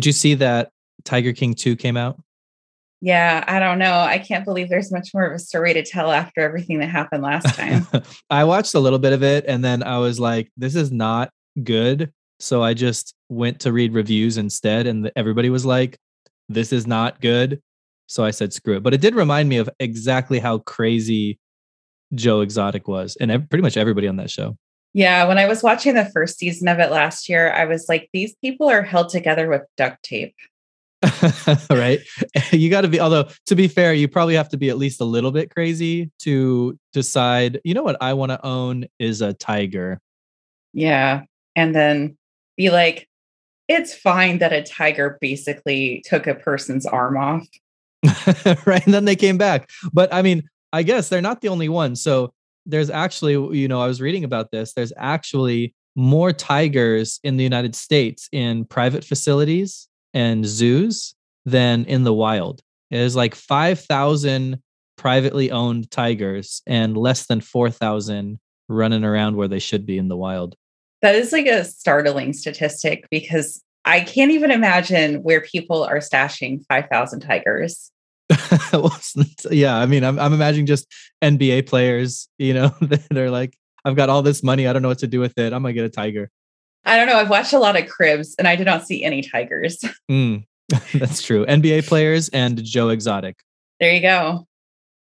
Did you see that Tiger King 2 came out? Yeah, I don't know. I can't believe there's much more of a story to tell after everything that happened last time. I watched a little bit of it and then I was like, this is not good. So I just went to read reviews instead, and everybody was like, this is not good. So I said, screw it. But it did remind me of exactly how crazy Joe Exotic was and pretty much everybody on that show. Yeah, when I was watching the first season of it last year, I was like, these people are held together with duct tape. right? You got to be, although to be fair, you probably have to be at least a little bit crazy to decide, you know what I want to own is a tiger. Yeah. And then be like, it's fine that a tiger basically took a person's arm off. right. And then they came back. But I mean, I guess they're not the only one. So there's actually, you know, I was reading about this. There's actually more tigers in the United States in private facilities and zoos than in the wild. There's like 5,000 privately owned tigers and less than 4,000 running around where they should be in the wild. That is like a startling statistic because I can't even imagine where people are stashing 5,000 tigers. yeah, I mean, I'm, I'm imagining just NBA players, you know, they're like, I've got all this money. I don't know what to do with it. I'm going to get a tiger. I don't know. I've watched a lot of cribs and I did not see any tigers. Mm, that's true. NBA players and Joe Exotic. There you go.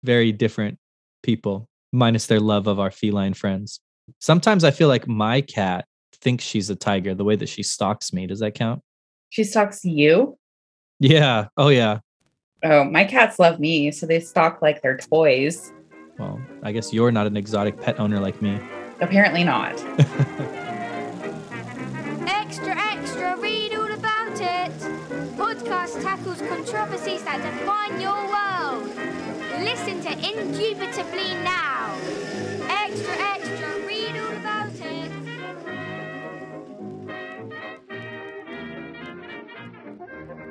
Very different people, minus their love of our feline friends. Sometimes I feel like my cat thinks she's a tiger the way that she stalks me. Does that count? She stalks you? Yeah. Oh, yeah. Oh, my cats love me, so they stalk like their toys. Well, I guess you're not an exotic pet owner like me. Apparently not. extra, extra, read all about it. Podcast tackles controversies that define your world. Listen to Indubitably now. Extra, extra,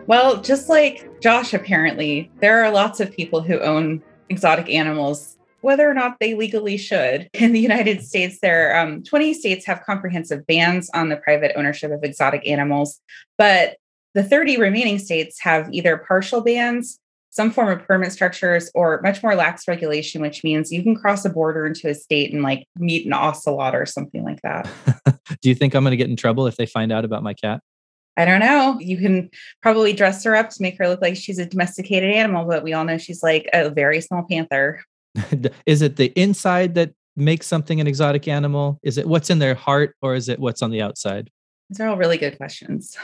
Well, just like Josh, apparently, there are lots of people who own exotic animals, whether or not they legally should. In the United States, there are um, 20 states have comprehensive bans on the private ownership of exotic animals, but the 30 remaining states have either partial bans, some form of permit structures, or much more lax regulation, which means you can cross a border into a state and like meet an ocelot or something like that. Do you think I'm going to get in trouble if they find out about my cat? I don't know. You can probably dress her up to make her look like she's a domesticated animal, but we all know she's like a very small panther. is it the inside that makes something an exotic animal? Is it what's in their heart or is it what's on the outside? These are all really good questions.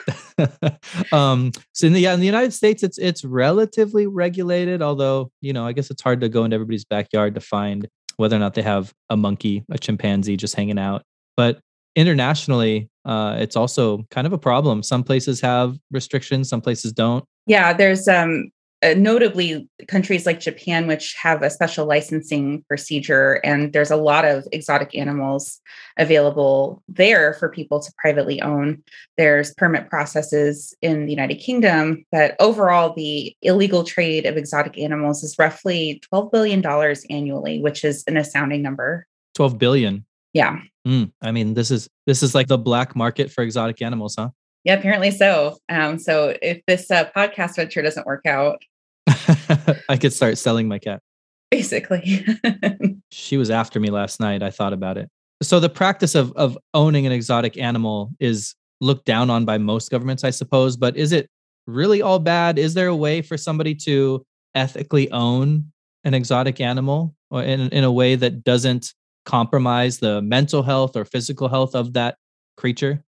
um, so in the yeah, in the United States, it's it's relatively regulated, although you know I guess it's hard to go into everybody's backyard to find whether or not they have a monkey, a chimpanzee just hanging out. But internationally, uh, it's also kind of a problem. Some places have restrictions, some places don't. Yeah, there's um, uh, notably countries like Japan, which have a special licensing procedure, and there's a lot of exotic animals available there for people to privately own. There's permit processes in the United Kingdom, but overall, the illegal trade of exotic animals is roughly $12 billion annually, which is an astounding number. 12 billion. Yeah. Mm, I mean, this is this is like the black market for exotic animals, huh? Yeah, apparently so. Um, so if this uh, podcast venture doesn't work out, I could start selling my cat. Basically, she was after me last night. I thought about it. So the practice of of owning an exotic animal is looked down on by most governments, I suppose. But is it really all bad? Is there a way for somebody to ethically own an exotic animal or in, in a way that doesn't compromise the mental health or physical health of that creature?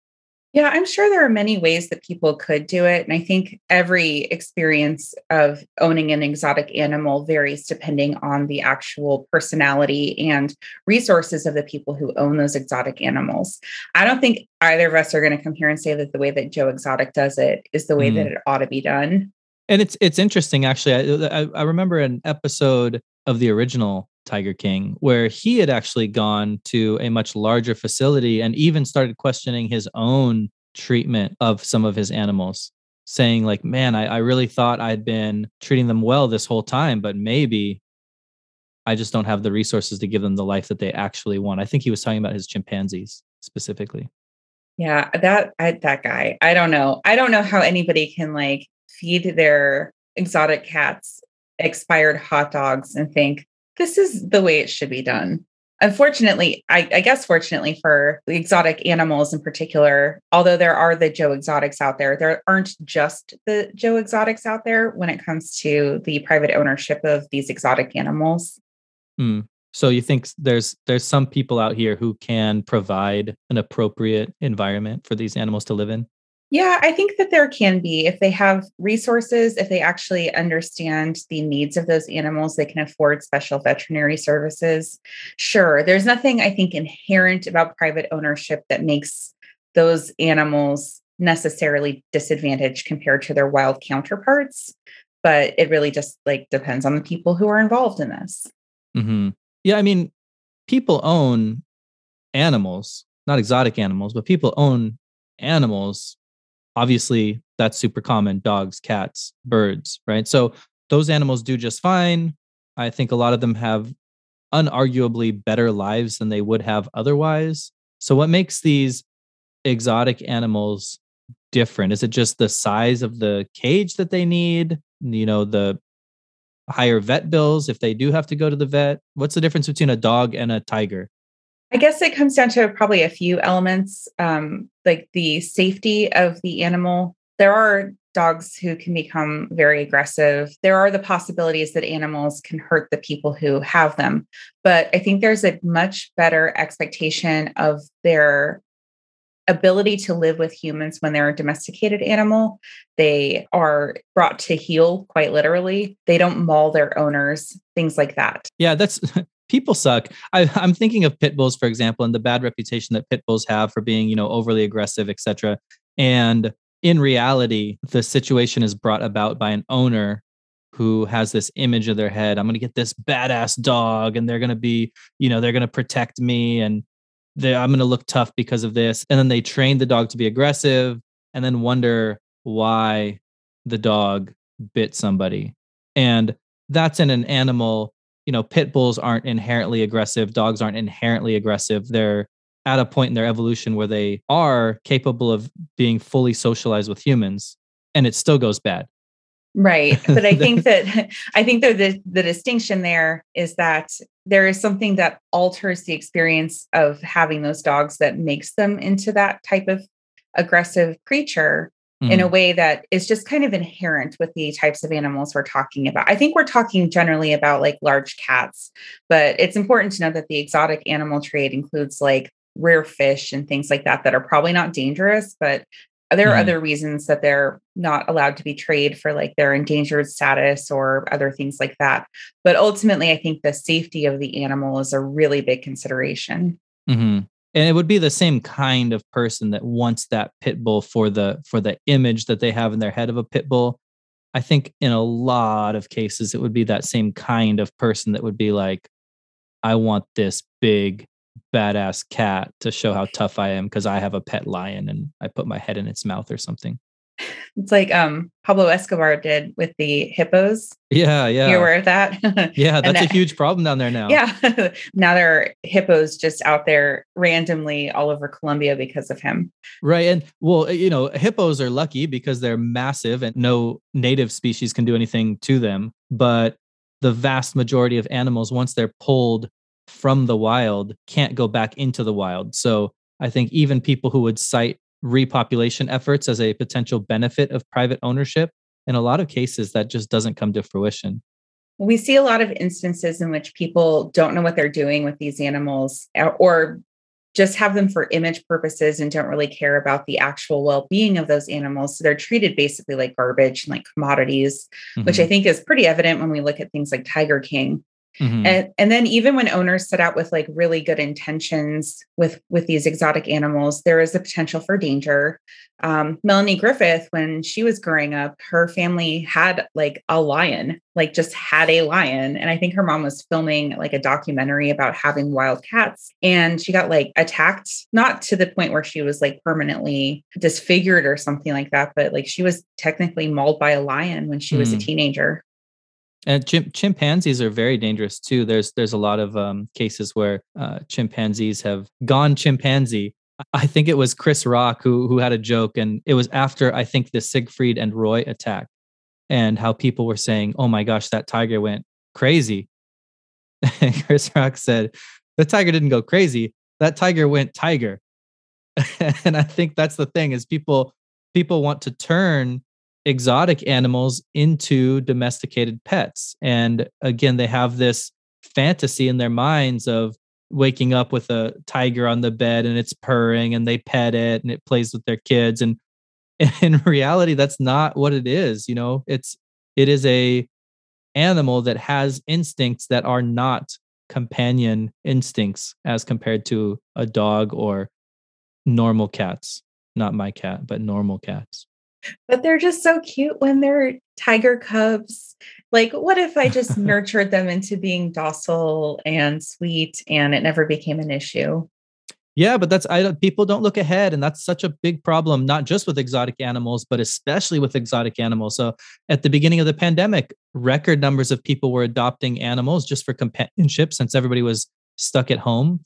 Yeah, I'm sure there are many ways that people could do it. And I think every experience of owning an exotic animal varies depending on the actual personality and resources of the people who own those exotic animals. I don't think either of us are going to come here and say that the way that Joe Exotic does it is the way mm. that it ought to be done. And it's it's interesting actually. I, I remember an episode of the original Tiger King, where he had actually gone to a much larger facility and even started questioning his own treatment of some of his animals, saying, like, man, I, I really thought I'd been treating them well this whole time, but maybe I just don't have the resources to give them the life that they actually want. I think he was talking about his chimpanzees specifically. Yeah, that I, that guy. I don't know. I don't know how anybody can like feed their exotic cats expired hot dogs and think this is the way it should be done. Unfortunately, I, I, guess fortunately for the exotic animals in particular, although there are the Joe Exotics out there, there aren't just the Joe Exotics out there when it comes to the private ownership of these exotic animals. Mm. So you think there's there's some people out here who can provide an appropriate environment for these animals to live in? Yeah, I think that there can be if they have resources, if they actually understand the needs of those animals, they can afford special veterinary services. Sure, there's nothing I think inherent about private ownership that makes those animals necessarily disadvantaged compared to their wild counterparts, but it really just like depends on the people who are involved in this. Mm-hmm. Yeah, I mean, people own animals, not exotic animals, but people own animals obviously that's super common dogs cats birds right? So those animals do just fine. I think a lot of them have unarguably better lives than they would have otherwise. So what makes these exotic animals different? Is it just the size of the cage that they need? You know the higher vet bills if they do have to go to the vet? What's the difference between a dog and a tiger I guess it comes down to probably a few elements, um, like the safety of the animal. There are dogs who can become very aggressive. There are the possibilities that animals can hurt the people who have them. But I think there's a much better expectation of their ability to live with humans when they're a domesticated animal. They are brought to heel quite literally. They don't maul their owners, things like that. Yeah, that's people suck. I, am thinking of pit bulls, for example, and the bad reputation that pit bulls have for being, you know, overly aggressive, etc. And in reality, the situation is brought about by an owner who has this image of their head. I'm going to get this badass dog, and they're going to be, you know, they're going to protect me, and I'm going to look tough because of this. And then they train the dog to be aggressive, and then wonder why the dog bit somebody. And that's in an animal you know pit bulls aren't inherently aggressive dogs aren't inherently aggressive. They're at a point in their evolution where they are capable of being fully socialized with humans and it still goes bad. Right. But i think that i think that the, the distinction there is that there is something that alters the experience of having those dogs that makes them into that type of aggressive creature mm. in a mm-hmm. way that is just kind of inherent with the types of animals we're talking about. I think we're talking generally about like large cats, but it's important to know that the exotic animal trade includes like rare fish and things like that that are probably not dangerous, but there are mm. other reasons that they're not allowed to be traded for like their endangered status or other things like that. But ultimately, I think the safety of the animal is a really big consideration. Mm-hmm and it would be the same kind of person that wants that pit bull for the for the image that they have in their head of a pit bull. I think in a lot of cases it would be that same kind of person that would be like i want this big badass cat to show how tough i am because i have a pet lion and i put my head in its mouth or something it's like um Pablo Escobar did with the hippos. Yeah, yeah. You're aware of that? yeah, that's a huge problem down there now. Yeah. now there are hippos just out there randomly all over Colombia because of him. Right. And well, you know, hippos are lucky because they're massive and no native species can do anything to them. But the vast majority of animals, once they're pulled from the wild, can't go back into the wild. So I think even people who would cite repopulation efforts as a potential benefit of private ownership. In a lot of cases, that just doesn't come to fruition. We see a lot of instances in which people don't know what they're doing with these animals or just have them for image purposes and don't really care about the actual well-being of those animals so they're treated basically like garbage and like commodities mm-hmm. which i mm-hmm. think is pretty evident when we look at things like tiger king Mm-hmm. And, and then even when owners set out with like really good intentions with with these exotic animals, there is a potential for danger. Um, Melanie Griffith, when she was growing up, her family had like a lion, like just had a lion. And I think her mom was filming like a documentary about having wild cats. And she got like attacked, not to the point where she was like permanently disfigured or something like that, but like she was technically mauled by a lion when she mm. was a mm. teenager. And chim- chimpanzees are very dangerous too. There's there's a lot of um, cases where uh, chimpanzees have gone chimpanzee I think it was Chris Rock who who had a joke, and it was after I think the Siegfried and Roy attack, and how people were saying, "Oh my gosh, that tiger went crazy." And Chris Rock said, "The tiger didn't go crazy. That tiger went tiger." and I think that's the thing is people people want to turn exotic animals into domesticated pets, and again, they have this fantasy in their minds of waking up with a tiger on the bed and it's purring and they pet it and it plays with their kids. And in reality that's not what it is you know? It's it is a animal that has instincts that are not companion instincts as compared to a dog or normal cats. Not my cat but normal cats but they're just so cute when they're tiger cubs. Like, what if I just nurtured them into being docile and sweet and it never became an issue? Yeah, but that's I people don't look ahead, and that's such a big problem, not just with exotic animals, but especially with exotic animals. So at the beginning of the pandemic, record numbers of people were adopting animals just for companionship since everybody was stuck at home.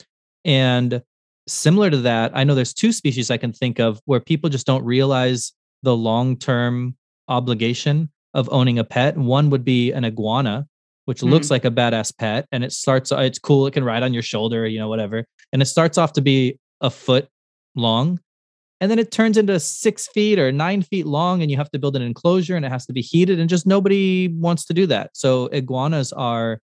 And similar to that, I know there's two species I can think of where people just don't realize the long term obligation of owning a pet. One would be an iguana, which mm-hmm. looks like a badass pet, and it starts. It's cool. It can ride on your shoulder, you know, whatever. And it starts off to be a foot long, and then it turns into six feet or nine feet long, and you have to build an enclosure, and it has to be heated, and just nobody wants to do that. So iguanas are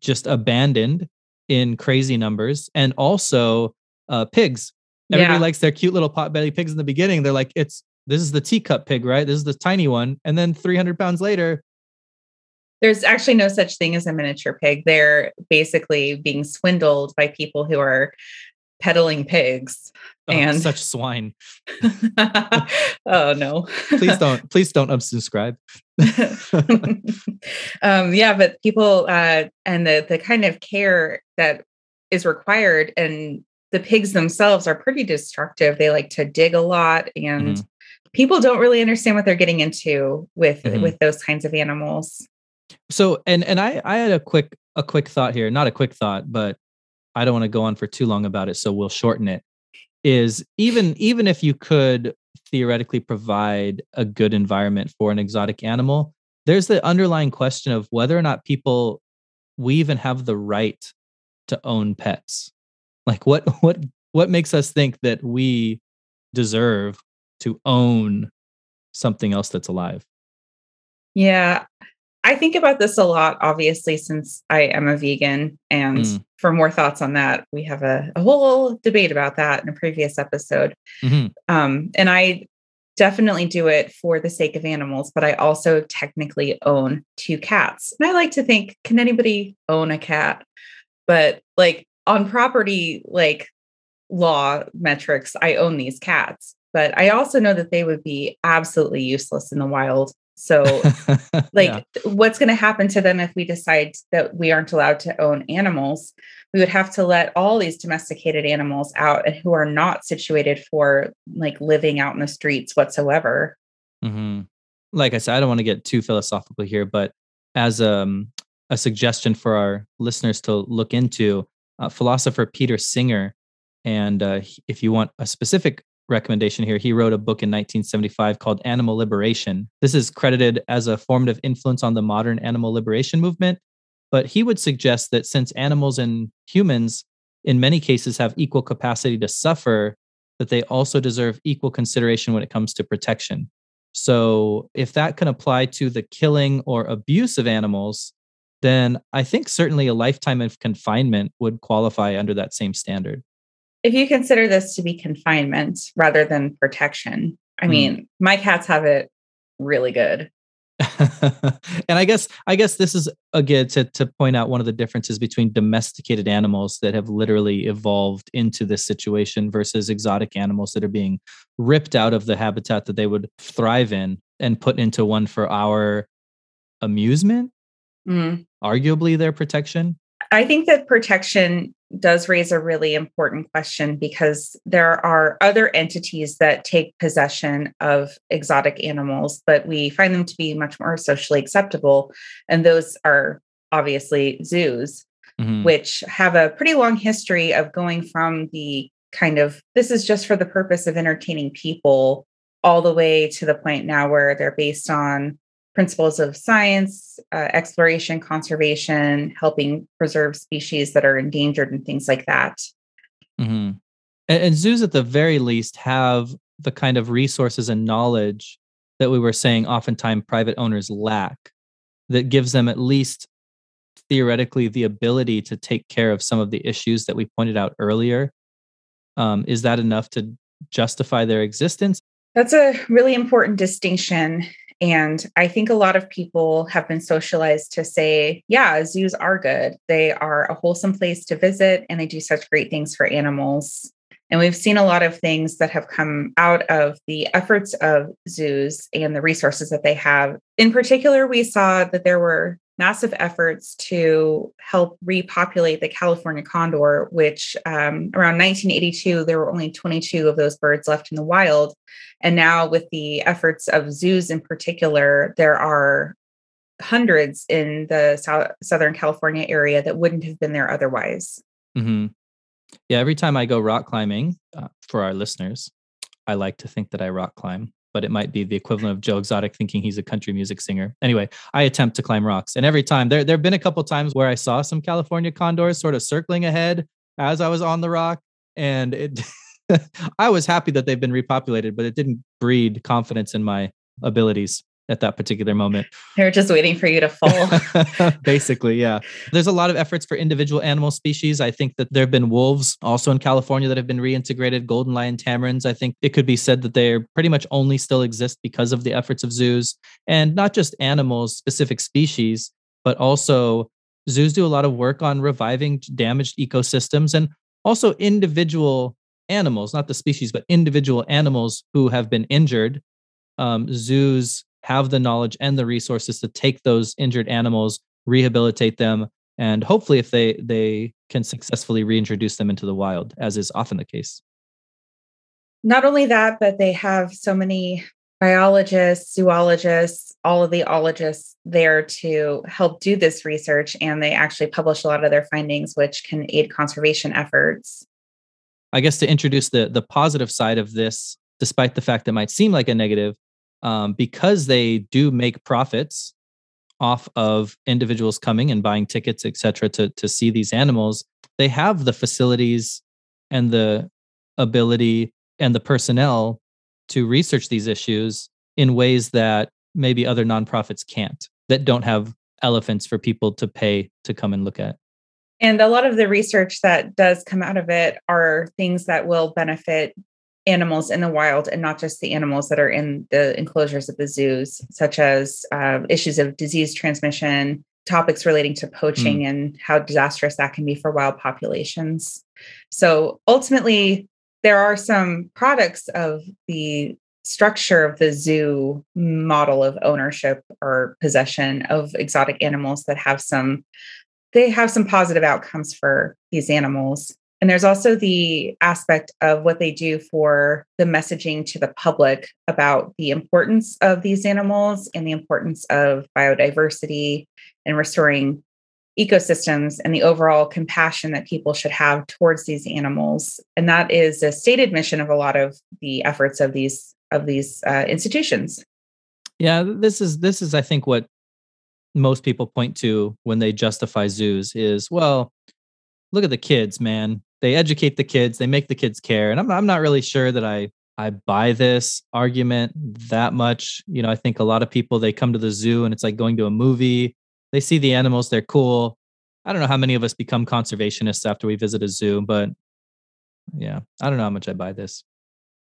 just abandoned in crazy numbers, and also uh, pigs. Everybody yeah. likes their cute little pot belly pigs in the beginning. They're like, it's this is the teacup pig, right? This is the tiny one. And then 300 pounds later, there's actually no such thing as a miniature pig. They're basically being swindled by people who are peddling pigs. Oh, and such swine. oh no. please don't please don't unsubscribe. um, yeah, but people uh, and the the kind of care that is required and the pigs themselves are pretty destructive. They like to dig a lot and mm-hmm people don't really understand what they're getting into with mm-hmm. with those kinds of animals so and and i i had a quick a quick thought here not a quick thought but i don't want to go on for too long about it so we'll shorten it is even even if you could theoretically provide a good environment for an exotic animal there's the underlying question of whether or not people we even have the right to own pets like what what what makes us think that we deserve to own something else that's alive. Yeah. I think about this a lot, obviously, since I am a vegan. And mm. for more thoughts on that, we have a, a, whole debate about that in a previous episode. Mm-hmm. Um, and I definitely do it for the sake of animals, but I also technically own two cats. And I like to think, can anybody own a cat? But like on property, like law metrics, I own these cats but I also know that they would be absolutely useless in the wild. So, like, yeah. what's going to happen to them if we decide that we aren't allowed to own animals? We would have to let all these domesticated animals out and who are not situated for like living out in the streets whatsoever. Mm-hmm. Like I said, I don't want to get too philosophical here, but as um, a suggestion for our listeners to look into, uh, philosopher Peter Singer and uh, if you want a specific recommendation here. He wrote a book in 1975 called Animal Liberation. This is credited as a formative influence on the modern animal liberation movement. But he would suggest that since animals and humans, in many cases, have equal capacity to suffer, that they also deserve equal consideration when it comes to protection. So, if that can apply to the killing or abuse of animals, then I think certainly a lifetime of confinement would qualify under that same standard if you consider this to be confinement rather than protection, I mm. mean, my cats have it really good. and I guess I guess this is again to to point out one of the differences between domesticated animals that have literally evolved into this situation versus exotic animals that are being ripped out of the habitat that they would thrive in and put into one for our amusement, mm. arguably their protection. I think that protection does raise a really important question because there are other entities that take possession of exotic animals, but we find them to be much more socially acceptable. And those are obviously zoos, mm-hmm. which have a pretty long history of going from the kind of this is just for the purpose of entertaining people all the way to the point now where they're based on principles of science, uh, exploration, conservation, helping preserve species that are endangered and things like that. Mm-hmm. And, and zoos, at the very least, have the kind of resources and knowledge that we were saying oftentimes private owners lack that gives them at least theoretically the ability to take care of some of the issues that we pointed out earlier um, is that enough to justify their existence that's a really important distinction. And I think a lot of people have been socialized to say, yeah, zoos are good. They are a wholesome place to visit and they do such great things for animals. And we've seen a lot of things that have come out of the efforts of zoos and the resources that they have. In particular, we saw that there were massive efforts to help repopulate the California condor, which um, around 1982, there were only 22 of those birds left in the wild. And now, with the efforts of zoos in particular, there are hundreds in the South, Southern California area that wouldn't have been there otherwise. Mm-hmm. Yeah, every time I go rock climbing, uh, for our listeners, I like to think that I rock climb, but it might be the equivalent of Joe Exotic thinking he's a country music singer. Anyway, I attempt to climb rocks, and every time there there have been a couple times where I saw some California condors sort of circling ahead as I was on the rock, and it. I was happy that they've been repopulated, but it didn't breed confidence in my abilities at that particular moment. They're just waiting for you to fall. Basically, yeah. There's a lot of efforts for individual animal species. I think that there have been wolves also in California that have been reintegrated, golden lion tamarins. I think it could be said that they pretty much only still exist because of the efforts of zoos and not just animals, specific species, but also zoos do a lot of work on reviving damaged ecosystems and also individual animals, not the species, but individual animals who have been injured. Um, zoos have the knowledge and the resources to take those injured animals, rehabilitate them, and hopefully, if they they can successfully reintroduce them into the wild, as is often the case. Not only that, but they have so many biologists, zoologists, all of the ologists there to help do this research. And they actually publish a lot of their findings, which can aid conservation efforts. I guess to introduce the the positive side of this, despite the fact that might seem like a negative, um, because they do make profits off of individuals coming and buying tickets, et cetera, to to see these animals. They have the facilities and the ability and the personnel to research these issues in ways that maybe other nonprofits can't that don't have elephants for people to pay to come and look at and a lot of the research that does come out of it are things that will benefit animals in the wild and not just the animals that are in the enclosures of the zoos, such as uh, issues of disease transmission, topics relating to poaching mm. and how disastrous that can be for wild populations. So ultimately, there are some products of the structure of the zoo model of ownership or possession of exotic animals that have some they have some positive outcomes for these animals. And there's also the aspect of what they do for the messaging to the public about the importance of these animals and the importance of biodiversity and restoring ecosystems and the overall compassion that people should have towards these animals. And that is a stated mission of a lot of the efforts of these of these uh, institutions. Yeah, this is this is I think what most people point to when they justify zoos is, well, look at the kids, man. They educate the kids, they make the kids care. And I'm, I'm not really sure that I I buy this argument that much. You know, I think a lot of people they come to the zoo and it's like going to a movie. They see the animals, they're cool. I don't know how many of us become conservationists after we visit a zoo, but yeah, I don't know how much I buy this.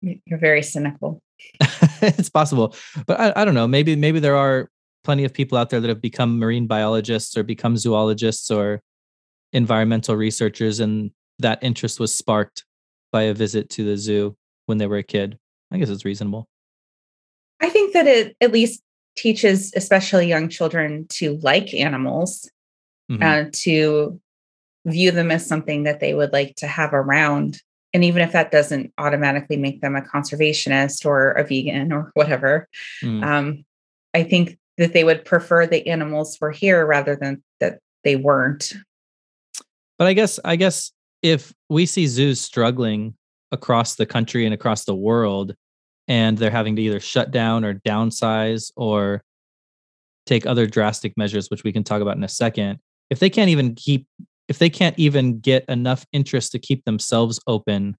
You're very cynical. it's possible, but I, I don't know. Maybe maybe there are plenty of people out there that have become marine biologists or become zoologists or environmental researchers and that interest was sparked by a visit to the zoo when they were a kid i guess it's reasonable i think that it at least teaches especially young children to like animals mm-hmm. uh, to view them as something that they would like to have around and even if that doesn't automatically make them a conservationist or a vegan or whatever mm. um, i think that they would prefer the animals were here rather than that they weren't. But I guess I guess if we see zoos struggling across the country and across the world and they're having to either shut down or downsize or take other drastic measures which we can talk about in a second if they can't even keep if they can't even get enough interest to keep themselves open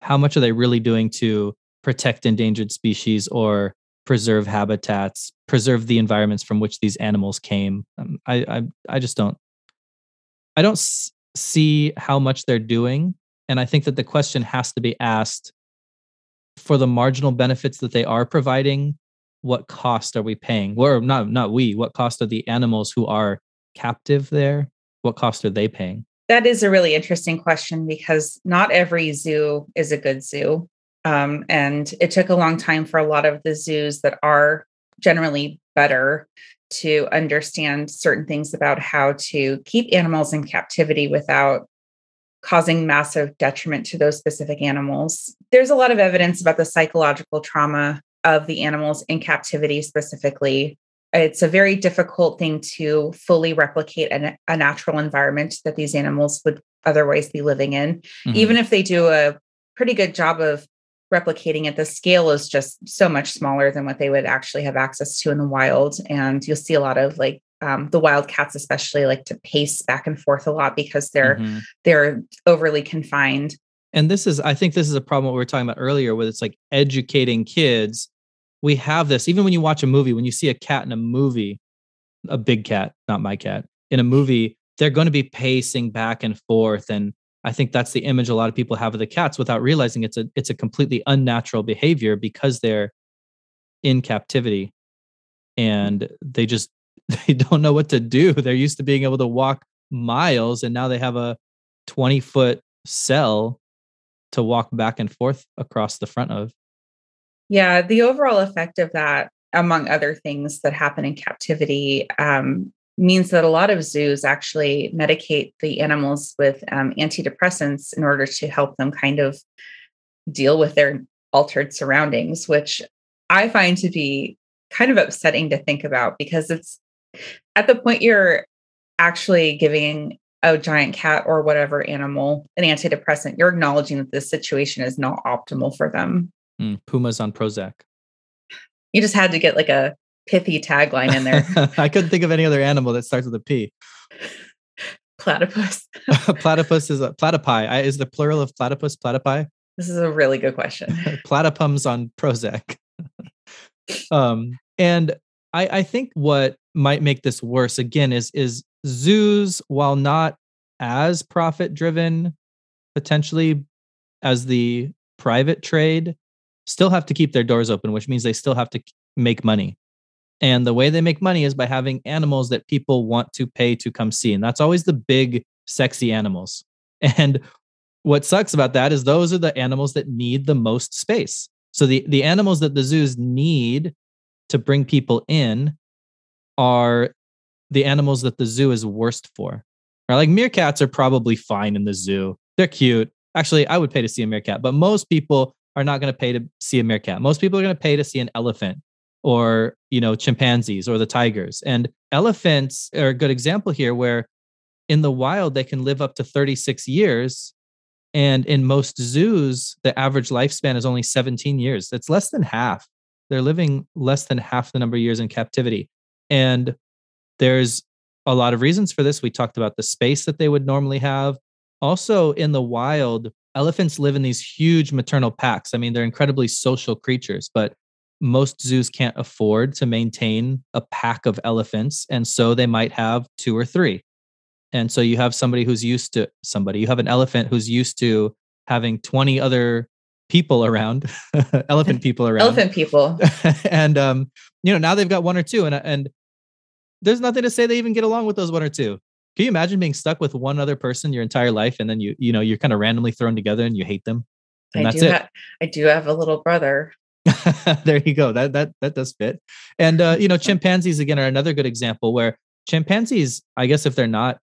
how much are they really doing to protect endangered species or preserve habitats preserve the environments from which these animals came? Um, I, I i just don't i don't see how much they're doing and i think that the question has to be asked for the marginal benefits that they are providing what cost are we paying? Or not not we what cost are the animals who are captive there? What cost are they paying? That is a really interesting question because not every zoo is a good zoo. Um, and it took a long time for a lot of the zoos that are generally better to understand certain things about how to keep animals in captivity without causing massive detriment to those specific animals. There's a lot of evidence about the psychological trauma of the animals in captivity specifically. It's a very difficult thing to fully replicate a, a natural environment that these animals would otherwise be living in. Mm-hmm. Even if they do a pretty good job of replicating it, the scale is just so much smaller than what they would actually have access to in the wild. And you'll see a lot of like um, the wildcats especially like to pace back and forth a lot because they're mm-hmm. they're overly confined and this is i think this is a problem we were talking about earlier where it's like educating kids we have this even when you watch a movie when you see a cat in a movie a big cat not my cat in a movie they're going to be pacing back and forth and i think that's the image a lot of people have of the cats without realizing it's a it's a completely unnatural behavior because they're in captivity and they just they don't know what to do. They're used to being able to walk miles and now they have a 20 foot cell to walk back and forth across the front of. Yeah, the overall effect of that, among other things that happen in captivity, um, means that a lot of zoos actually medicate the animals with um, antidepressants in order to help them kind of deal with their altered surroundings, which I find to be kind of upsetting to think about because it's at the point you're actually giving a giant cat or whatever animal an antidepressant, you're acknowledging that this situation is not optimal for them. Mm, Pumas on Prozac. You just had to get like a pithy tagline in there. I couldn't think of any other animal that starts with a P. Platypus. platypus is a platypi. I, is the plural of platypus platypi? This is a really good question. Platypums on Prozac. um, and I, I think what might make this worse again is is zoos while not as profit driven potentially as the private trade still have to keep their doors open which means they still have to make money and the way they make money is by having animals that people want to pay to come see and that's always the big sexy animals and what sucks about that is those are the animals that need the most space so the the animals that the zoos need to bring people in are the animals that the zoo is worst for. Right? Like meerkats are probably fine in the zoo. They're cute. Actually, I would pay to see a meerkat, but most people are not going to pay to see a meerkat. Most people are going to pay to see an elephant or, you know, chimpanzees or the tigers. And elephants are a good example here where in the wild they can live up to 36 years and in most zoos the average lifespan is only 17 years. It's less than half. They're living less than half the number of years in captivity. And there's a lot of reasons for this. We talked about the space that they would normally have. Also, in the wild, elephants live in these huge maternal packs. I mean, they're incredibly social creatures, but most zoos can't afford to maintain a pack of elephants. And so they might have two or three. And so you have somebody who's used to somebody, you have an elephant who's used to having 20 other people around, elephant people around. Elephant people. and um, you know, now they've got one or two. And and there's nothing to say they even get along with those one or two. Can you imagine being stuck with one other person your entire life and then you you know you're kind of randomly thrown together and you hate them? And I that's it. Ha- I do have a little brother. there you go. That that that does fit. And uh, you know, chimpanzees again are another good example where chimpanzees, I guess if they're not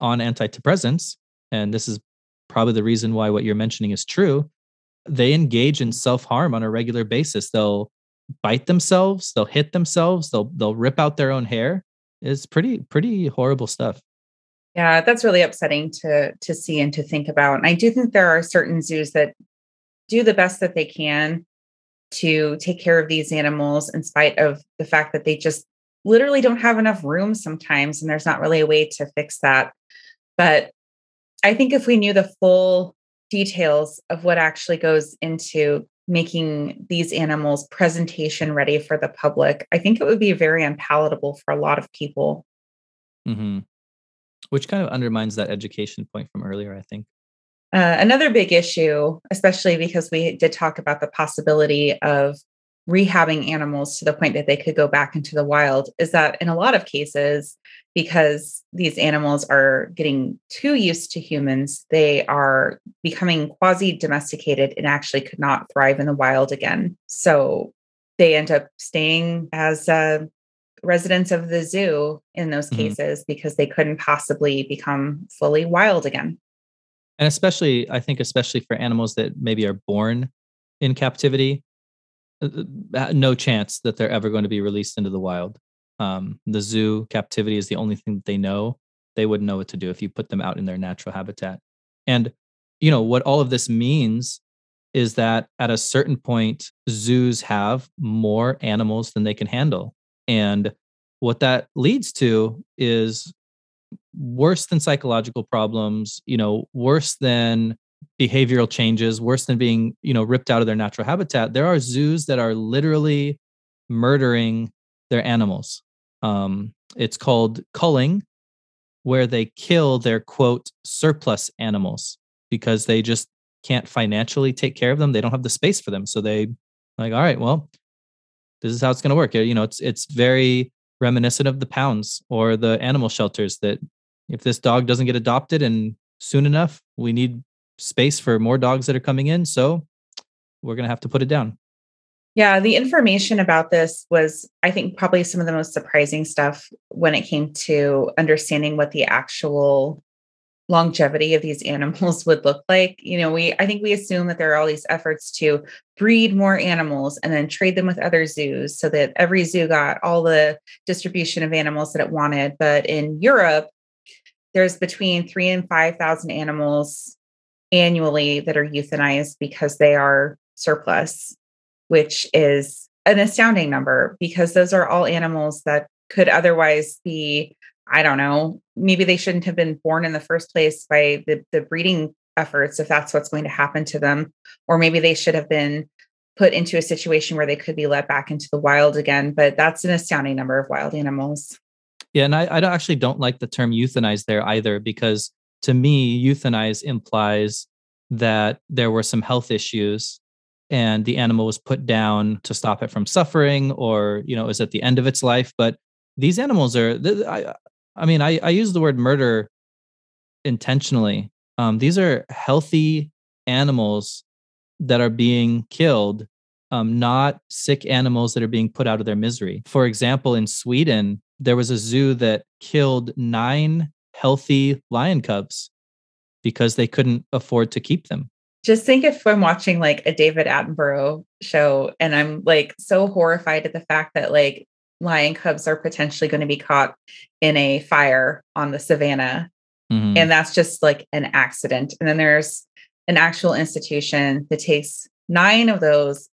on antidepressants, and this is probably the reason why what you're mentioning is true, they engage in self-harm on a regular basis. They'll bite themselves, they'll hit themselves, they'll they'll rip out their own hair It's pretty pretty horrible stuff. Yeah, that's really upsetting to to see and to think about. And I do think there are certain zoos that do the best that they can to take care of these animals in spite of the fact that they just literally don't have enough room sometimes and there's not really a way to fix that. But i think if we knew the full details of what actually goes into making these animals presentation ready for the public i think it would be very unpalatable for a lot of people. Hmm which kind of undermines that education point from earlier i think uh, another big issue, especially because we did talk about the possibility of rehabbing animals to the point that they could go back into the wild, is that in a lot of cases, because these animals are getting too used to humans, they are becoming quasi domesticated and actually could not thrive in the wild again. So they end up staying as uh, residents of the zoo in those mm-hmm. cases because they couldn't possibly become fully wild again and especially i think especially for animals that maybe are born in captivity uh, uh, no chance that they're ever going to be released into the wild. Um, the zoo captivity is the only thing that they know. They wouldn't know what to do if you put them out in their natural habitat. And you know what all of this means is that at a certain point zoos have more animals than they can handle. And what that leads to is worse than psychological problems, you know, worse than behavioral changes, worse than being, you know, ripped out of their natural habitat. There are zoos that are literally murdering their animals. Um, it's called culling, where they kill their quote surplus animals because they just can't financially take care of them. They don't have the space for them. So they like, all right, well, this is how it's going to work. You know, it's it's very reminiscent of the pounds or the animal shelters that if this dog doesn't get adopted and soon enough, we need space for more dogs that are coming in. So we're going to have to put it down. Yeah, the information about this was, I think, probably some of the most surprising stuff when it came to understanding what the actual longevity of these animals would look like. You know, we I think we assume that there are all these efforts to breed more animals and then trade them with other zoos so that every zoo got all the distribution of animals that it wanted. But in Europe, there's between three and 5,000 animals annually that are euthanized because they are surplus, which is an astounding number because those are all animals that could otherwise be I don't know, maybe they shouldn't have been born in the first place by the, the breeding efforts, if that's what's going to happen to them. Or maybe they should have been put into a situation where they could be let back into the wild again. But that's an astounding number of wild animals. Yeah. And I, I actually don't like the term euthanize there either, because to me, euthanize implies that there were some health issues and the animal was put down to stop it from suffering or you know is at the end of its life but these animals are I mean, I, I use the word murder intentionally. Um, these are healthy animals that are being killed, um, not sick animals that are being put out of their misery. For example, in Sweden, there was a zoo that killed nine healthy lion cubs because they couldn't afford to keep them. Just think if I'm watching like a David Attenborough show and I'm like so horrified at the fact that like lion cubs are potentially going to be caught in a fire on the savannah. Mm-hmm. And that's just like an accident. And then there's an actual institution that takes nine of those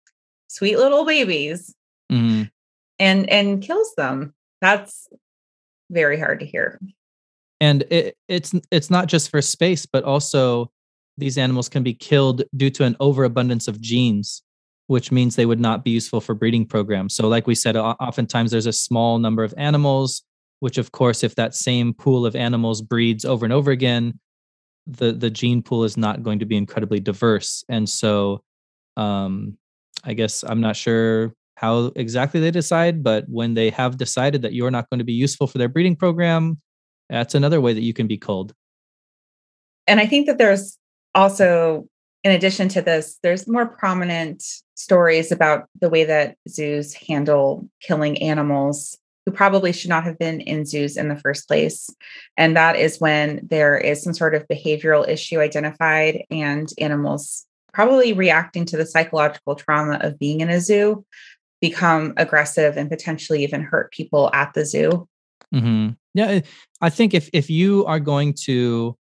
sweet little babies mm-hmm. and and kills them. That's very hard to hear. And it, it's it's not just for space, but also these animals can be killed due to an overabundance of genes which means they would not be useful for breeding programs. So, like we said, oftentimes there's a small number of animals, which, of course, if that same pool of animals breeds over and over again, the the gene pool is not going to be incredibly diverse. And so, um, I guess I'm not sure how exactly they decide, but when they have decided that you're not going to be useful for their breeding program, that's another way that you can be culled. And I think that there's also in addition to this, there's more prominent stories about the way that zoos handle killing animals who probably should not have been in zoos in the first place. And that is when there is some sort of behavioral issue identified and animals probably reacting to the psychological trauma of being in a zoo become aggressive and potentially even hurt people at the zoo. Mm-hmm. Yeah, I think if if you are going to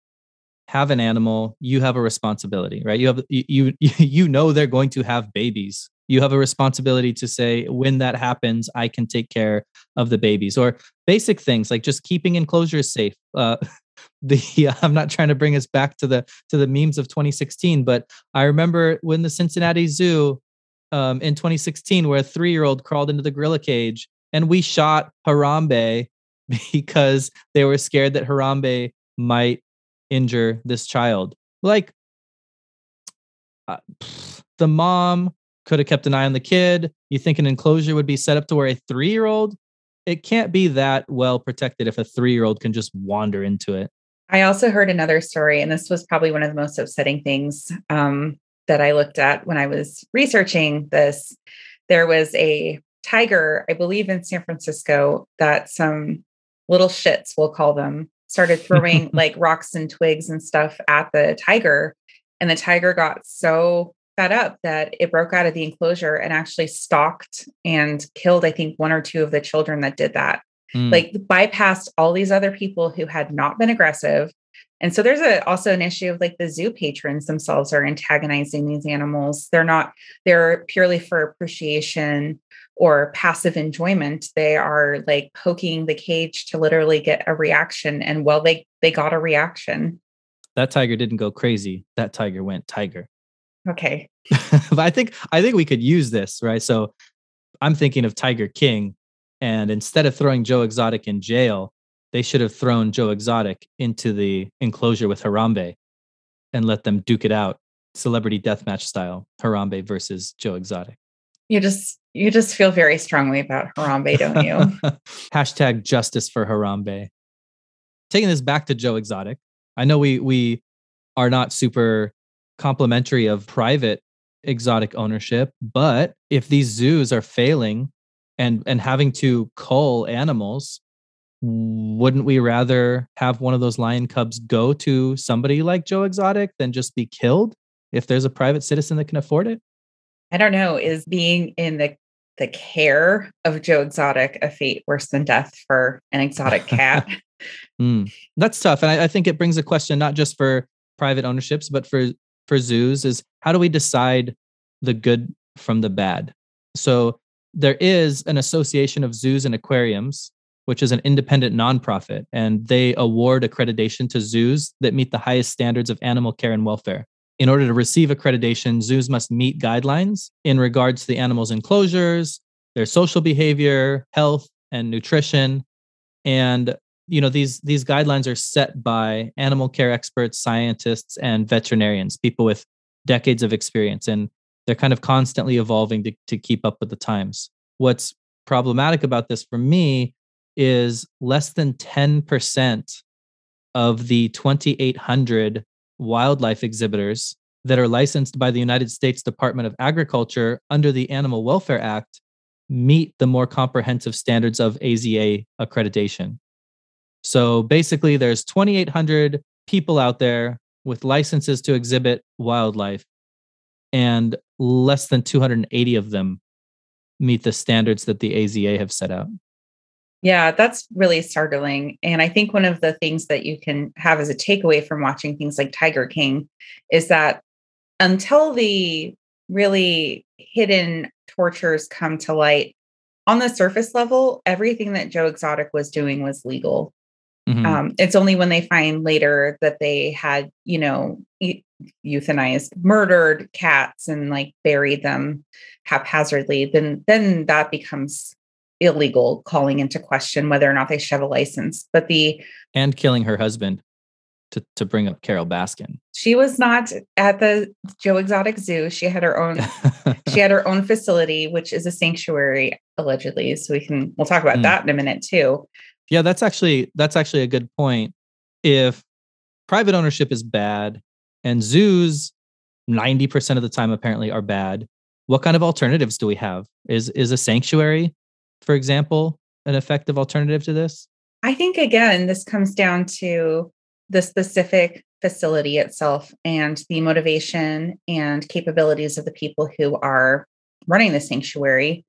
have an animal, you have a responsibility, right? You have you you, you know they're going to have babies. You have a responsibility to say when that happens, I can take care of the babies or basic things like just keeping enclosures safe. Uh, the uh, I'm not trying to bring us back to the to the memes of 2016, but I remember when the Cincinnati Zoo um, in 2016, where a three year old crawled into the gorilla cage and we shot Harambe because they were scared that Harambe might injure this child. Like uh, the mom could have kept an eye on the kid. You think an enclosure would be set up to where a three year old, it can't be that well protected if a three year old can just wander into it. I also heard another story, and this was probably one of the most upsetting things um, that I looked at when I was researching this. There was a tiger, I believe in San Francisco, that some little shits, we'll call them, started throwing like rocks and twigs and stuff at the tiger. And the tiger got so fed up that it broke out of the enclosure and actually stalked and killed, I think, one or two of the children that did that. Mm. Like bypassed all these other people who had not been aggressive. And so there's a, also an issue of like the zoo patrons themselves are antagonizing these animals. They're not, they're purely for appreciation or passive enjoyment they are like poking the cage to literally get a reaction and well they they got a reaction. That tiger didn't go crazy. That tiger went tiger. Okay. But i think i think we could use this right? So i'm thinking of tiger king and instead of throwing joe exotic in jail they should have thrown joe exotic into the enclosure with harambe and let them duke it out celebrity deathmatch style harambe versus joe exotic you just you just feel very strongly about Harambe, don't you? Hashtag justice for Harambe. Taking this back to Joe Exotic, I know we we are not super complimentary of private exotic ownership, but if these zoos are failing and and having to cull animals, wouldn't we rather have one of those lion cubs go to somebody like Joe Exotic than just be killed if there's a private citizen that can afford it? I don't know, is being in the the care of Joe Exotic a fate worse than death for an exotic cat? mm, that's tough. And I, I think it brings a question not just for private ownerships, but for for zoos is how do we decide the good from the bad? So there is an association of zoos and aquariums, which is an independent nonprofit, and they award accreditation to zoos that meet the highest standards of animal care and welfare in order to receive accreditation, zoos must meet guidelines in regards to the animals' enclosures, their social behavior, health, and nutrition. And you know these these guidelines are set by animal care experts, scientists, and veterinarians, people with decades of experience, and they're kind of constantly evolving to, to keep up with the times. What's problematic about this for me is less than 10% of the 2,800 wildlife exhibitors that are licensed by the United States Department of Agriculture under the Animal Welfare Act meet the more comprehensive standards of AZA accreditation. So basically, there's 2,800 people out there with licenses to exhibit wildlife, and less than 280 of them meet the standards that the AZA have set out. Yeah, that's really startling. And I think one of the things that you can have as a takeaway from watching things like Tiger King is that until the really hidden tortures come to light, on the surface level, everything that Joe Exotic was doing was legal. Mm-hmm. Um, it's only when they find later that they had, you know, euthanized, murdered cats and like buried them haphazardly, then then that becomes illegal, calling into question whether or not they should have a license. But the and killing her husband to to bring up Carole Baskin. She was not at the Joe Exotic Zoo. She had her own she had her own facility, which is a sanctuary allegedly. So we can we'll talk about mm. that in a minute too. Yeah, that's actually that's actually a good point. If private ownership is bad and zoos 90% of the time apparently are bad, what kind of alternatives do we have? Is is a sanctuary for example, an effective alternative to this? I think, again, this comes down to the specific facility itself and the motivation and capabilities of the people who are running the sanctuary.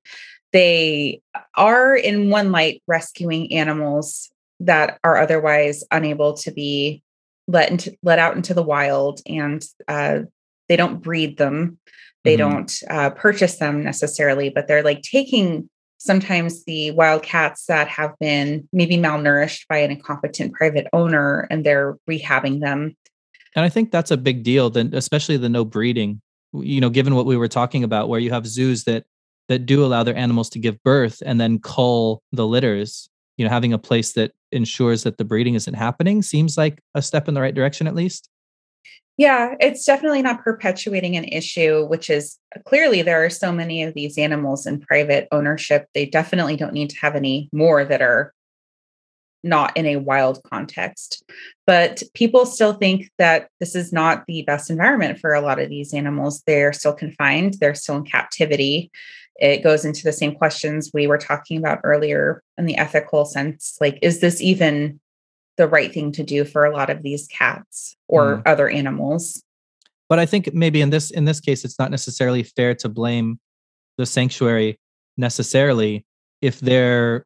They are, in one light, rescuing animals that are otherwise unable to be let into let out into the wild and uh, they don't breed them they Mhm. don't uh, purchase them necessarily but they're like taking sometimes the wildcats that have been maybe malnourished by an incompetent private owner and they're rehabbing them And I think that's a big deal, then especially the no breeding. You know, given what we were talking about, where you have zoos that that do allow their animals to give birth and then cull the litters. You know, having a place that ensures that the breeding isn't happening seems like a step in the right direction, at least. Yeah, it's definitely not perpetuating an issue, which is uh, clearly there are so many of these animals in private ownership. They definitely don't need to have any more that are not in a wild context. But people still think that this is not the best environment for a lot of these animals. They're still confined, they're still in captivity. It goes into the same questions we were talking about earlier in the ethical sense. Like, is this even the right thing to do for a lot of these cats or other animals? But I think maybe in this in this case, it's not necessarily fair to blame the sanctuary necessarily if they're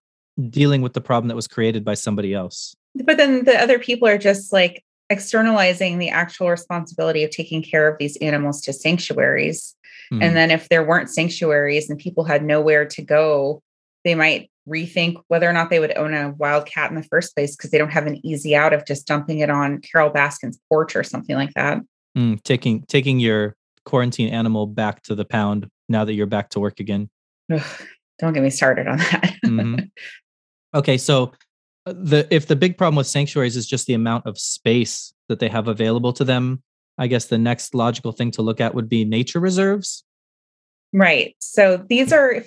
dealing with the problem that was created by somebody else. But then the other people are just like externalizing the actual responsibility of taking care of these animals to sanctuaries. Mhm. And then if there weren't sanctuaries and people had nowhere to go, they might rethink whether or not they would own a wildcat in the first place because they don't have an easy out of just dumping it on Carole Baskin's porch or something like that. Mm, taking taking your quarantine animal back to the pound now that you're back to work again. Ugh, don't get me started on that. Mhm. Okay, so uh, the if the big problem with sanctuaries is just the amount of space that they have available to them, I guess the next logical thing to look at would be nature reserves. Right. So these are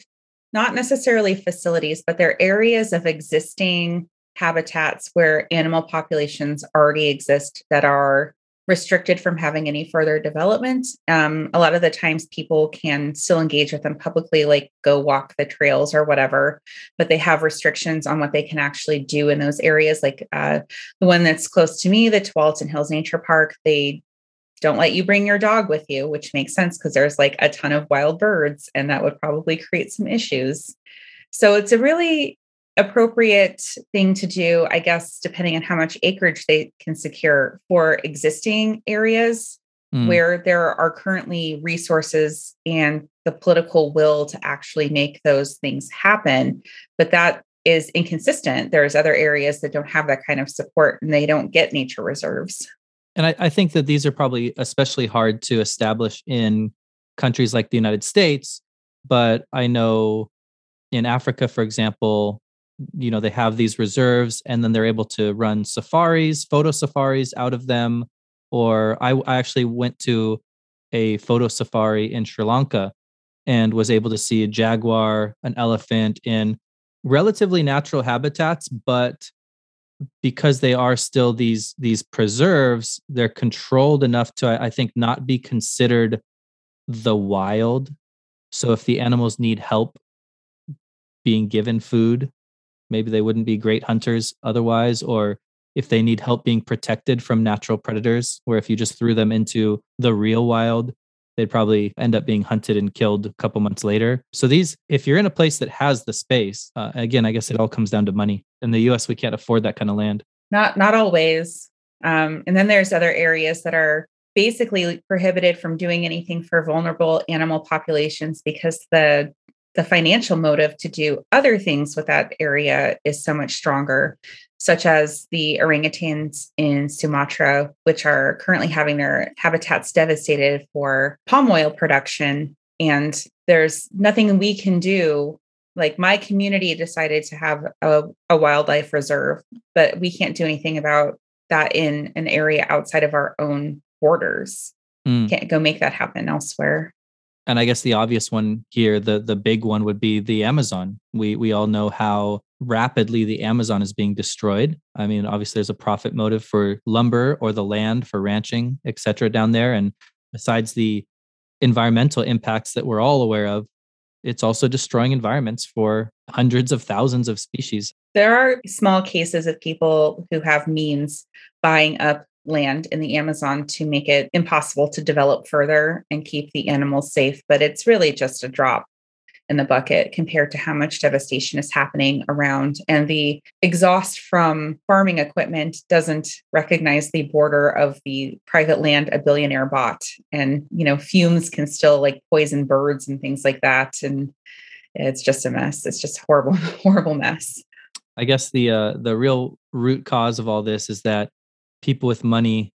not necessarily facilities, but they're areas of existing habitats where animal populations already exist that are restricted from having any further development. Um, a lot of the times people can still engage with them publicly, like go walk the trails or whatever, but they have restrictions on what they can actually do in those areas. Like uh, the one that's close to me, the Tualatin Hills Nature Park, they don't let you bring your dog with you, which makes sense because there's like a ton of wild birds and that would probably create some issues. So it's a really appropriate thing to do, I guess, depending on how much acreage they can secure for existing areas Mm. where there are currently resources and the political will to actually make those things happen. But that is inconsistent. There's other areas that don't have that kind of support and they don't get nature reserves. And I, I think that these are probably especially hard to establish in countries like the United States. But I know in Africa, for example, you know, they have these reserves and then they're able to run safaris, photo safaris out of them. Or I, I actually went to a photo safari in Sri Lanka and was able to see a jaguar, an elephant in relatively natural habitats, but because they are still these these preserves they're controlled enough to I, think not be considered the wild. So if the animals need help being given food maybe they wouldn't be great hunters otherwise or if they need help being protected from natural predators where if you just threw them into the real wild they'd probably end up being hunted and killed a couple months later. So these if you're in a place that has the space uh, again i guess it all comes down to money. In the us we can't afford that kind of land. Not not always. Um, and then there's other areas that are basically prohibited from doing anything for vulnerable animal populations because the the financial motive to do other things with that area is so much stronger, such as the orangutans in Sumatra, which are currently having their habitats devastated for palm oil production. And there's nothing we can do. Like my community decided to have a, a wildlife reserve, but we can't do anything about that in an area outside of our own borders. Mm. Can't go make that happen elsewhere. And I guess the obvious one here, the the big one would be the Amazon. We we all know how rapidly the Amazon is being destroyed. I mean, obviously there's a profit motive for lumber or the land for ranching, et cetera, down there. And besides the environmental impacts that we're all aware of, it's also destroying environments for hundreds of thousands of species. There are small cases of people who have means buying up land in the Amazon to make it impossible to develop further and keep the animals safe, but it's really just a drop in the bucket compared to how much devastation is happening around. And the exhaust from farming equipment doesn't recognize the border of the private land a billionaire bought. And, you know, fumes can still like poison birds and things like that. And it's just a mess. It's just horrible, horrible mess. I guess the uh, the real root cause of all this is that people with money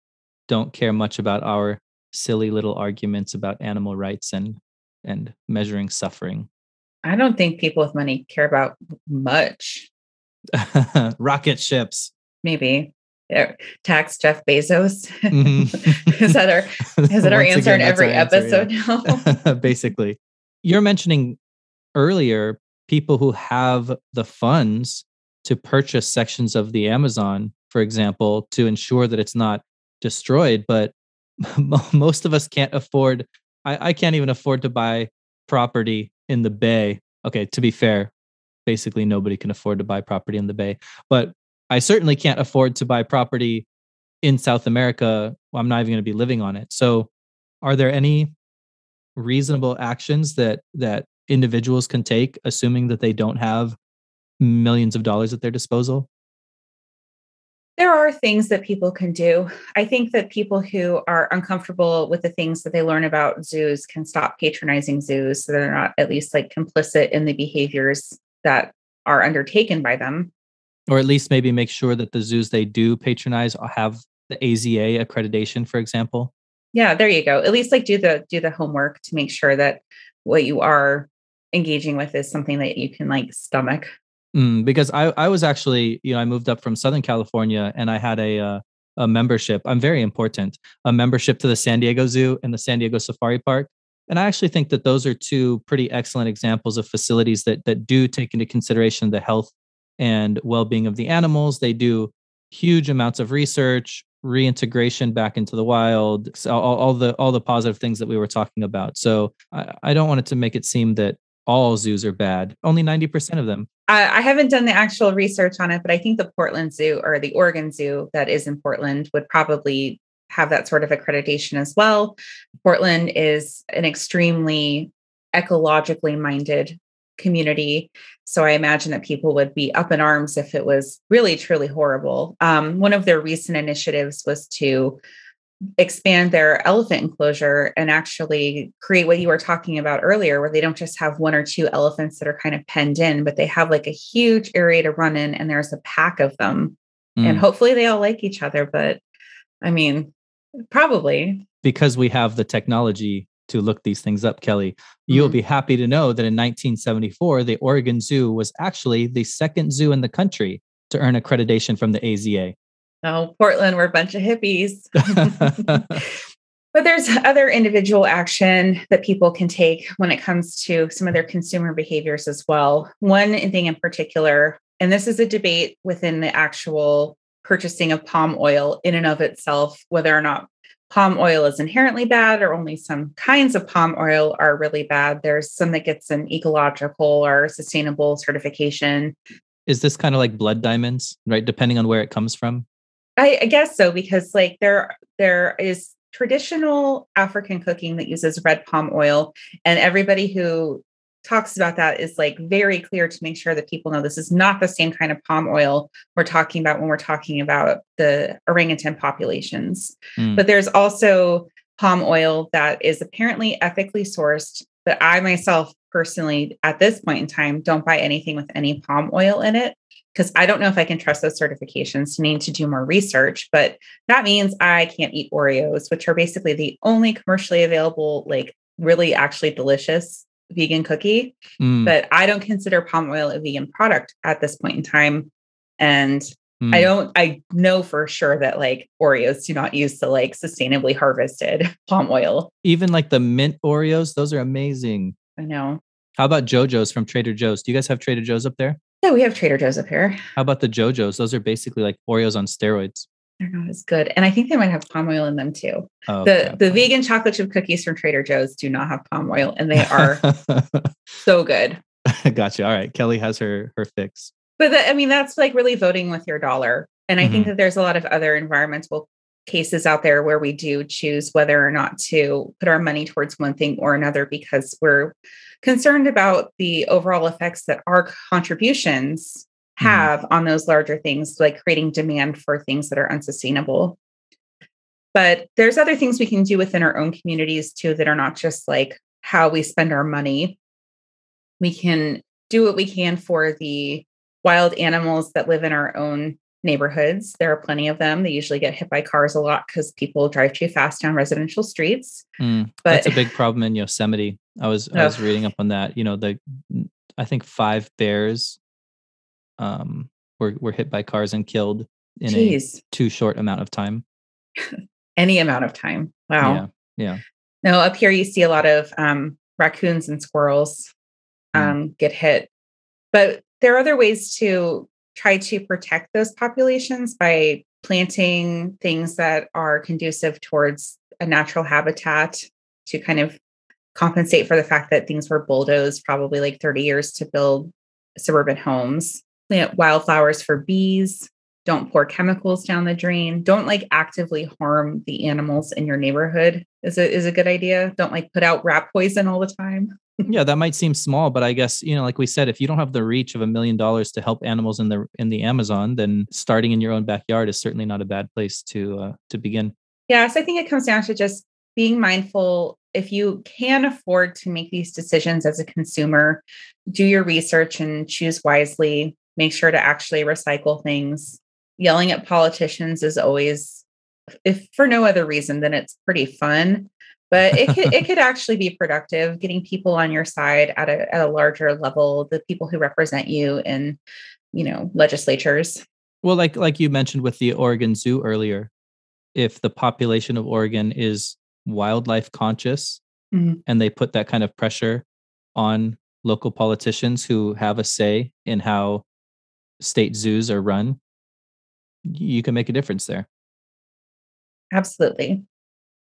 don't care much about our silly little arguments about animal rights and and measuring suffering. I don't think people with money care about much. Rocket ships. Maybe. Tax Jeff Bezos. Mm-hmm. is that our is that our answer again, in every answer, episode yeah. now? Basically. You're mentioning earlier people who have the funds to purchase sections of the Amazon, for example, to ensure that it's not destroyed. But most of us can't afford, I, I can't even afford to buy property in the Bay. Okay, to be fair, basically nobody can afford to buy property in the Bay. But I certainly can't afford to buy property in South America. I'm not even going to be living on it. So, are there any reasonable actions that that individuals can take, assuming that they don't have millions of dollars at their disposal? There are things that people can do. I think that people who are uncomfortable with the things that they learn about zoos can stop patronizing zoos so they're not at least like complicit in the behaviors that are undertaken by them. Or at least maybe make sure that the zoos they do patronize have the AZA accreditation, for example. Yeah, there you go. At least like do the do the homework to make sure that what you are engaging with is something that you can like stomach. Mm, because I, I was actually, you know, I moved up from Southern California and I had a, uh, a membership. I'm very important, a membership to the San Diego Zoo and the San Diego Safari Park. And I actually think that those are two pretty excellent examples of facilities that that do take into consideration the health and well-being of the animals. They do huge amounts of research, reintegration back into the wild, all, all the all the positive things that we were talking about. So I, I don't want it to make it seem that all zoos are bad. Only 90% of them. I, haven't done the actual research on it, but I think the Portland Zoo or the Oregon Zoo that is in Portland would probably have that sort of accreditation as well. Portland is an extremely ecologically minded community. So I imagine that people would be up in arms if it was really, truly horrible. Um, one of their recent initiatives was to expand their elephant enclosure and actually create what you were talking about earlier, where they don't just have one or two elephants that are kind of penned in, but they have like a huge area to run in and there's a pack of them. Mm. And hopefully they all like each other. But I mean, probably. Because we have the technology to look these things up, Kelly, you'll mm-hmm. be happy to know that in 1974, the Oregon Zoo was actually the second zoo in the country to earn accreditation from the AZA. Oh, Portland, we're a bunch of hippies. but there's other individual action that people can take when it comes to some of their consumer behaviors as well. One thing in particular, and this is a debate within the actual purchasing of palm oil in and of itself, whether or not palm oil is inherently bad or only some kinds of palm oil are really bad. There's some that gets an ecological or sustainable certification. Is this kind of like blood diamonds, right? Depending on where it comes from? I, I guess so because like there there is traditional African cooking that uses red palm oil, and everybody who talks about that is like very clear to make sure that people know this is not the same kind of palm oil we're talking about when we're talking about the orangutan populations. Mm. But there's also palm oil that is apparently ethically sourced. But I myself personally, at this point in time, don't buy anything with any palm oil in it because I don't know if I can trust those certifications. To need to do more research, but that means I can't eat Oreos, which are basically the only commercially available, like really actually delicious vegan cookie. Mm. But I don't consider palm oil a vegan product at this point in time. And mm. I don't, I know for sure that like Oreos do not use the like sustainably harvested palm oil. Even like the mint Oreos, those are amazing. I know. How about Joe-Joe's from Trader Joe's? Do you guys have Trader Joe's up there? Yeah, we have Trader Joe's up here. How about the Joe-Joe's? Those are basically like Oreos on steroids. They're not as good. And I think they might have palm oil in them too. Oh, the yeah, the vegan chocolate chip cookies from Trader Joe's do not have palm oil and they are so good. gotcha. All right. Kelly has her her fix. But the, I mean, that's like really voting with your dollar. And I mm-hmm. think that there's a lot of other environmental cases out there where we do choose whether or not to put our money towards one thing or another because we're concerned about the overall effects that our contributions Mhm. have on those larger things, like creating demand for things that are unsustainable. But there's other things we can do within our own communities too that are not just like how we spend our money. We can do what we can for the wild animals that live in our own neighborhoods. There are plenty of them. They usually get hit by cars a lot because people drive too fast down residential streets. Mm, But that's a big problem in Yosemite. I was I was reading up on that. You know, the I think five bears um were were hit by cars and killed in a too short amount of time. any amount of time. Wow. Yeah. Yeah. No, up here you see a lot of um, raccoons and squirrels Mm. um, get hit. But there are other ways to try to protect those populations by planting things that are conducive towards a natural habitat to kind of compensate for the fact that things were bulldozed probably like 30 years to build suburban homes. Plant wildflowers for bees. Don't pour chemicals down the drain. Don't like actively harm the animals in your neighborhood. Is a is a good idea. Don't like put out rat poison all the time. Yeah, that might seem small, but I guess, you know, like we said, if you don't have the reach of a million dollars to help animals in the in the Amazon, then starting in your own backyard is certainly not a bad place to uh, to begin. Yeah, so I think it comes down to just being mindful. If you can afford to make these decisions as a consumer, do your research and choose wisely. Make sure to actually recycle things. Yelling at politicians is always, if for no other reason than it's pretty fun, but it could, it could actually be productive. Getting people on your side at a at a larger level, the people who represent you in, you know, legislatures. Well, like like you mentioned with the Oregon Zoo earlier, if the population of Oregon is wildlife conscious Mhm. and they put that kind of pressure on local politicians who have a say in how state zoos are run, you can make a difference there. Absolutely.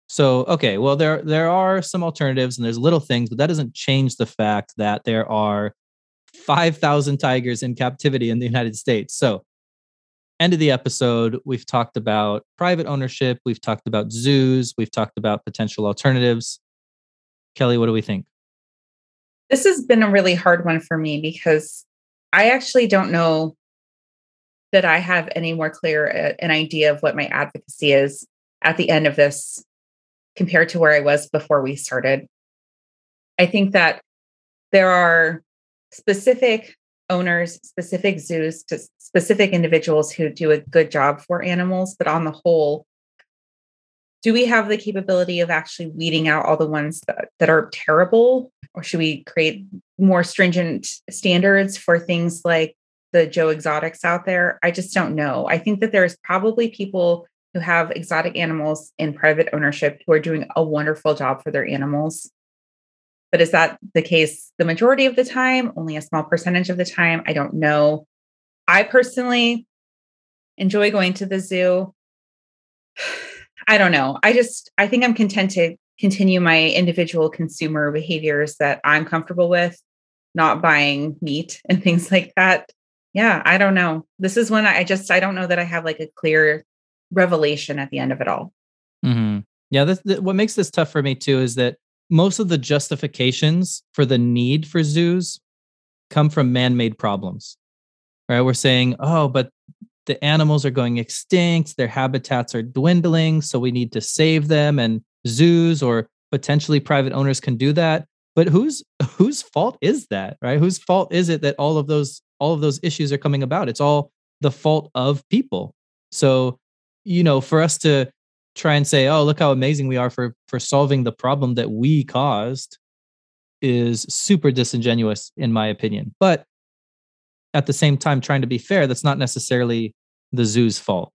So, okay, well there there are some alternatives and there's little things, but that doesn't change the fact that there are 5,000 tigers in captivity in the United States. So, end of the episode, we've talked about private ownership, we've talked about zoos, we've talked about potential alternatives. Kelly, what do we think? This has been a really hard one for me because I actually don't know that I have any more clear uh, an idea of what my advocacy is at the end of this compared to where I was before we started. I think that there are specific owners, specific zoos, to specific individuals who do a good job for animals, but on the whole, do we have the capability of actually weeding out all the ones that, that are terrible? Or should we create more stringent standards for things like the Joe exotics out there? I just don't know. I think that there's probably people who have exotic animals in private ownership who are doing a wonderful job for their animals. But is that the case the majority of the time? Only a small percentage of the time? I don't know. I personally enjoy going to the zoo. I don't know. I just, I think I'm content to continue my individual consumer behaviors that I'm comfortable with, not buying meat and things like that. Yeah, I don't know. This is when I just, I don't know that I have like a clear revelation at the end of it all. Mm-hmm. Yeah, this, th- what makes this tough for me too is that most of the justifications for the need for zoos come from man-made problems. Right? We're saying, "Oh, but the animals are going extinct, their habitats are dwindling, so we need to save them and zoos or potentially private owners can do that." But whose whose fault is that? Right? Whose fault is it that all of those all of those issues are coming about? It's all the fault of people. So, you know, for us to try and say, "Oh, look how amazing we are for for solving the problem that we caused," is super disingenuous, in my opinion. But at the same time, trying to be fair, that's not necessarily the zoo's fault,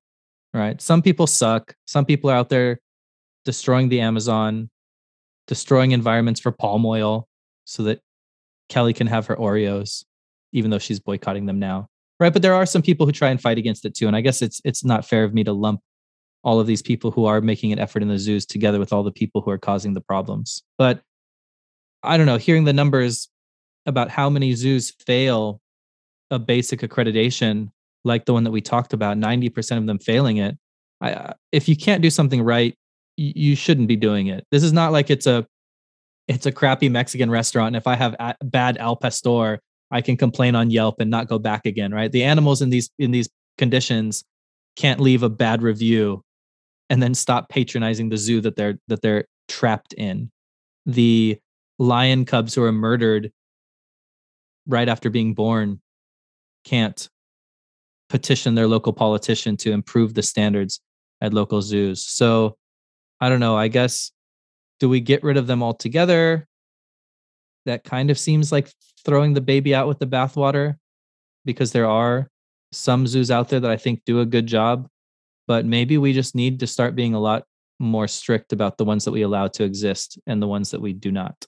right? Some people suck. Some people are out there destroying the Amazon, destroying environments for palm oil, so that Kelly can have her Oreos, even though she's boycotting them now, right? But there are some people who try and fight against it too, and I guess it's it's not fair of me to lump all of these people who are making an effort in the zoos together with all the people who are causing the problems. But I don't know, hearing the numbers about how many zoos fail a basic accreditation, like the one that we talked about, 90% of them failing it. I, uh, if you can't do something right, you, shouldn't be doing it. This is not like it's a it's a crappy Mexican restaurant. And if I have bad al pastor, I can complain on Yelp and not go back again, right? The animals in these in these conditions can't leave a bad review and then stop patronizing the zoo that they're that they're trapped in. The lion cubs who are murdered right after being born can't petition their local politician to improve the standards at local zoos. So I don't know. I guess do we get rid of them altogether? That kind of seems like throwing the baby out with the bathwater because there are some zoos out there that I think do a good job, but maybe we just need to start being a lot more strict about the ones that we allow to exist and the ones that we do not.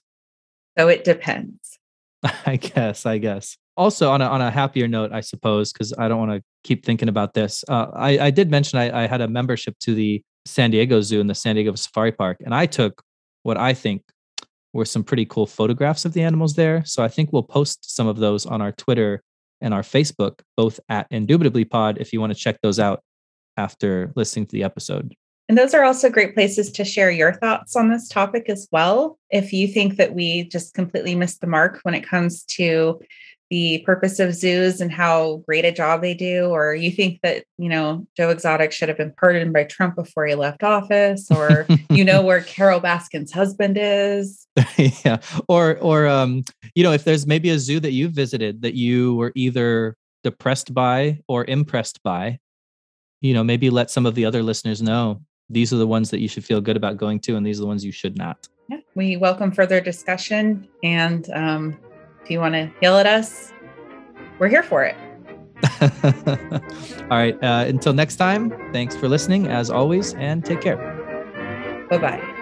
So it depends. I guess, I guess. Also, on a, on a happier note, I suppose, because I don't want to keep thinking about this. Uh, I, I did mention I, I had a membership to the San Diego Zoo and the San Diego Safari Park, and I took what I think were some pretty cool photographs of the animals there. So I think we'll post some of those on our Twitter and our Facebook, both at Indubitably Pod, if you want to check those out after listening to the episode. And those are also great places to share your thoughts on this topic as well. If you think that we just completely missed the mark when it comes to the purpose of zoos and how great a job they do, or you think that, you know, Joe Exotic should have been pardoned by Trump before he left office, or you know where Carole Baskin's husband is. yeah. Or or um, you know, if there's maybe a zoo that you visited that you were either depressed by or impressed by, you know, maybe let some of the other listeners know these are the ones that you should feel good about going to, and these are the ones you should not. Yeah, we welcome further discussion. And um, if you want to yell at us, we're here for it. All right. Uh, until next time, thanks for listening as always, and take care. Bye bye.